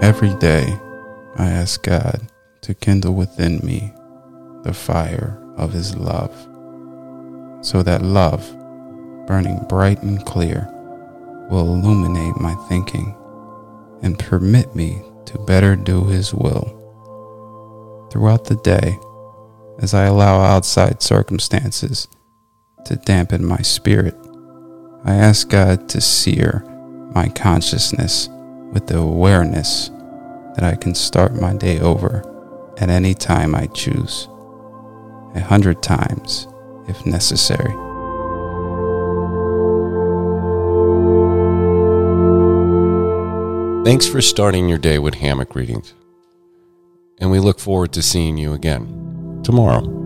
Every day, I ask God to kindle within me the fire of His love, so that love, burning bright and clear, will illuminate my thinking and permit me to better do His will. Throughout the day, as I allow outside circumstances to dampen my spirit, I ask God to sear my consciousness with the awareness that I can start my day over at any time I choose, a hundred times if necessary. Thanks for starting your day with hammock readings. And we look forward to seeing you again tomorrow.